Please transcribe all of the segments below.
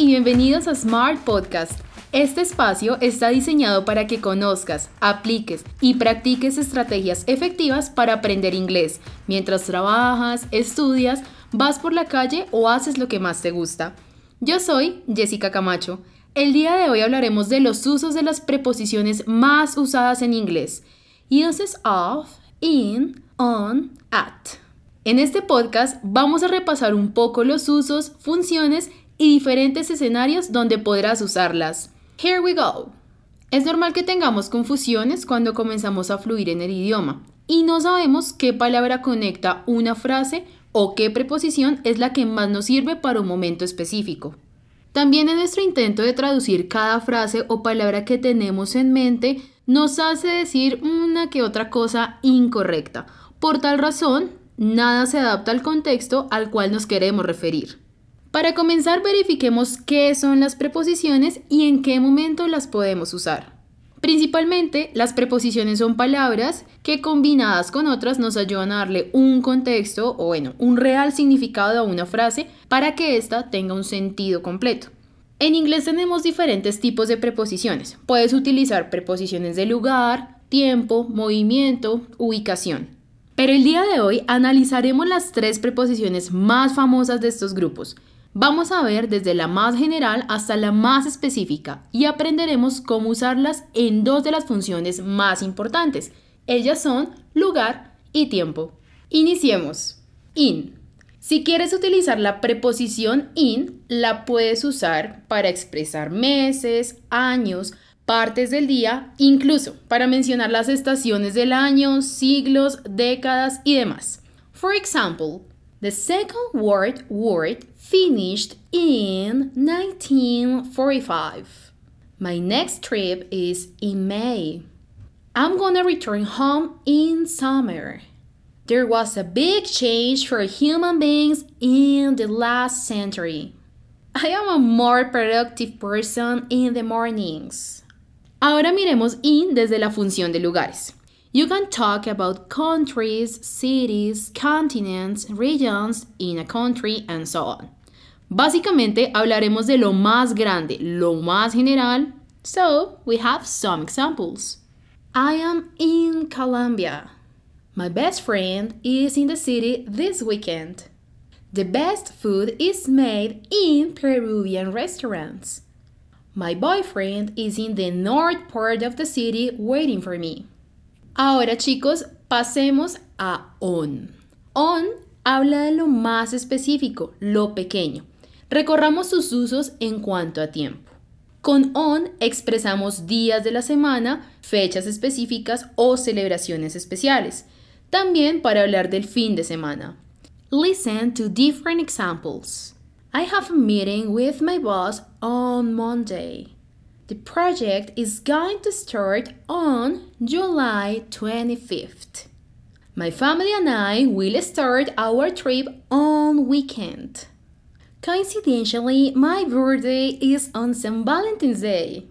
y bienvenidos a Smart Podcast. Este espacio está diseñado para que conozcas, apliques y practiques estrategias efectivas para aprender inglés mientras trabajas, estudias, vas por la calle o haces lo que más te gusta. Yo soy Jessica Camacho. El día de hoy hablaremos de los usos de las preposiciones más usadas en inglés. Uses of, in, on, at. En este podcast vamos a repasar un poco los usos, funciones y diferentes escenarios donde podrás usarlas. Here we go. Es normal que tengamos confusiones cuando comenzamos a fluir en el idioma y no sabemos qué palabra conecta una frase o qué preposición es la que más nos sirve para un momento específico. También en nuestro intento de traducir cada frase o palabra que tenemos en mente, nos hace decir una que otra cosa incorrecta. Por tal razón, nada se adapta al contexto al cual nos queremos referir. Para comenzar, verifiquemos qué son las preposiciones y en qué momento las podemos usar. Principalmente, las preposiciones son palabras que combinadas con otras nos ayudan a darle un contexto o bueno, un real significado a una frase para que ésta tenga un sentido completo. En inglés tenemos diferentes tipos de preposiciones. Puedes utilizar preposiciones de lugar, tiempo, movimiento, ubicación. Pero el día de hoy analizaremos las tres preposiciones más famosas de estos grupos, Vamos a ver desde la más general hasta la más específica y aprenderemos cómo usarlas en dos de las funciones más importantes. Ellas son lugar y tiempo. Iniciemos. In. Si quieres utilizar la preposición in, la puedes usar para expresar meses, años, partes del día, incluso para mencionar las estaciones del año, siglos, décadas y demás. For example, the second word word finished in 1945. My next trip is in May. I'm gonna return home in summer. There was a big change for human beings in the last century. I am a more productive person in the mornings. Ahora miremos in desde la función de lugares. You can talk about countries, cities, continents, regions in a country, and so on. Básicamente hablaremos de lo más grande, lo más general. So, we have some examples. I am in Colombia. My best friend is in the city this weekend. The best food is made in Peruvian restaurants. My boyfriend is in the north part of the city waiting for me. Ahora chicos, pasemos a on. On habla de lo más específico, lo pequeño. Recorramos sus usos en cuanto a tiempo. Con on expresamos días de la semana, fechas específicas o celebraciones especiales. También para hablar del fin de semana. Listen to different examples. I have a meeting with my boss on Monday. The project is going to start on July 25th. My family and I will start our trip on weekend. Coincidentally, my birthday is on St. Valentine's Day.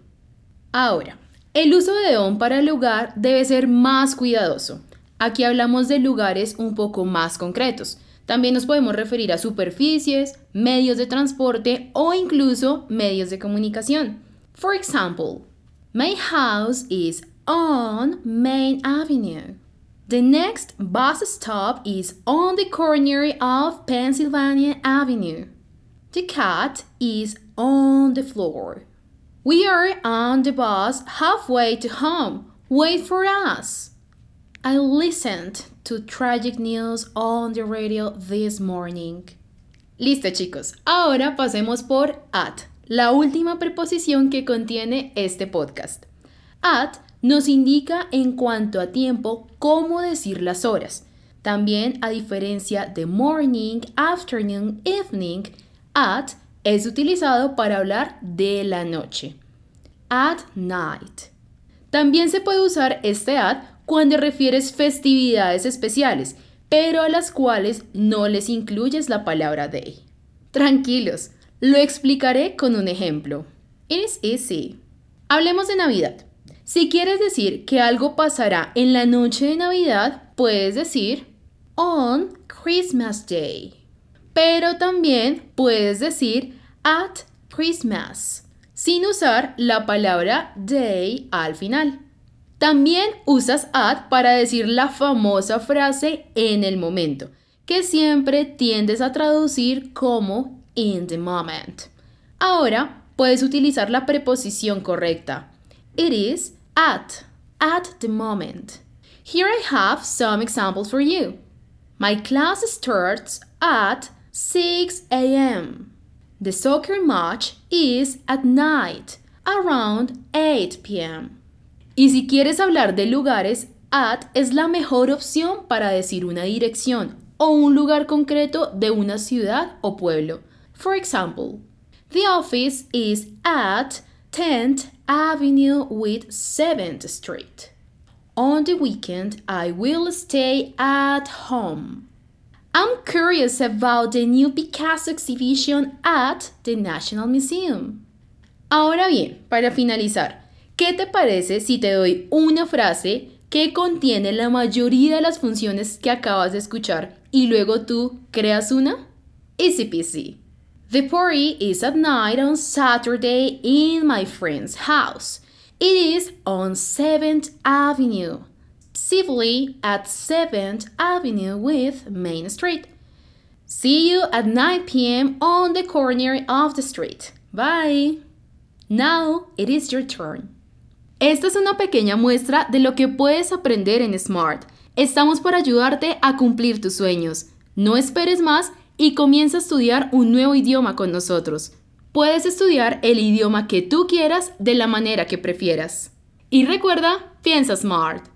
Ahora, el uso de on para el lugar debe ser más cuidadoso. Aquí hablamos de lugares un poco más concretos. También nos podemos referir a superficies, medios de transporte o incluso medios de comunicación. For example, my house is on Main Avenue. The next bus stop is on the corner of Pennsylvania Avenue. The cat is on the floor. We are on the bus halfway to home. Wait for us. I listened to tragic news on the radio this morning. Listo chicos, ahora pasemos por at, la última preposición que contiene este podcast. At nos indica en cuanto a tiempo cómo decir las horas. También a diferencia de morning, afternoon, evening, At es utilizado para hablar de la noche. At night. También se puede usar este at cuando refieres festividades especiales, pero a las cuales no les incluyes la palabra day. Tranquilos, lo explicaré con un ejemplo. Is easy. Hablemos de Navidad. Si quieres decir que algo pasará en la noche de Navidad, puedes decir on Christmas Day pero también puedes decir at Christmas, sin usar la palabra day al final. También usas at para decir la famosa frase en el momento, que siempre tiendes a traducir como in the moment. Ahora puedes utilizar la preposición correcta. It is at, at the moment. Here I have some examples for you. My class starts at 6 a.m. The soccer match is at night, around 8 p.m. Y si quieres hablar de lugares, at es la mejor opción para decir una dirección o un lugar concreto de una ciudad o pueblo. For example, the office is at 10th Avenue with 7th Street. On the weekend, I will stay at home. I'm curious about the new Picasso exhibition at the National Museum. Ahora bien, para finalizar, ¿qué te parece si te doy una frase que contiene la mayoría de las funciones que acabas de escuchar y luego tú creas una? Easy peasy. The party is at night on Saturday in my friend's house. It is on 7th Avenue. Safely at 7th Avenue with Main Street. See you at 9 p.m. on the corner of the street. Bye. Now it is your turn. Esta es una pequeña muestra de lo que puedes aprender en Smart. Estamos para ayudarte a cumplir tus sueños. No esperes más y comienza a estudiar un nuevo idioma con nosotros. Puedes estudiar el idioma que tú quieras de la manera que prefieras. Y recuerda, piensa Smart.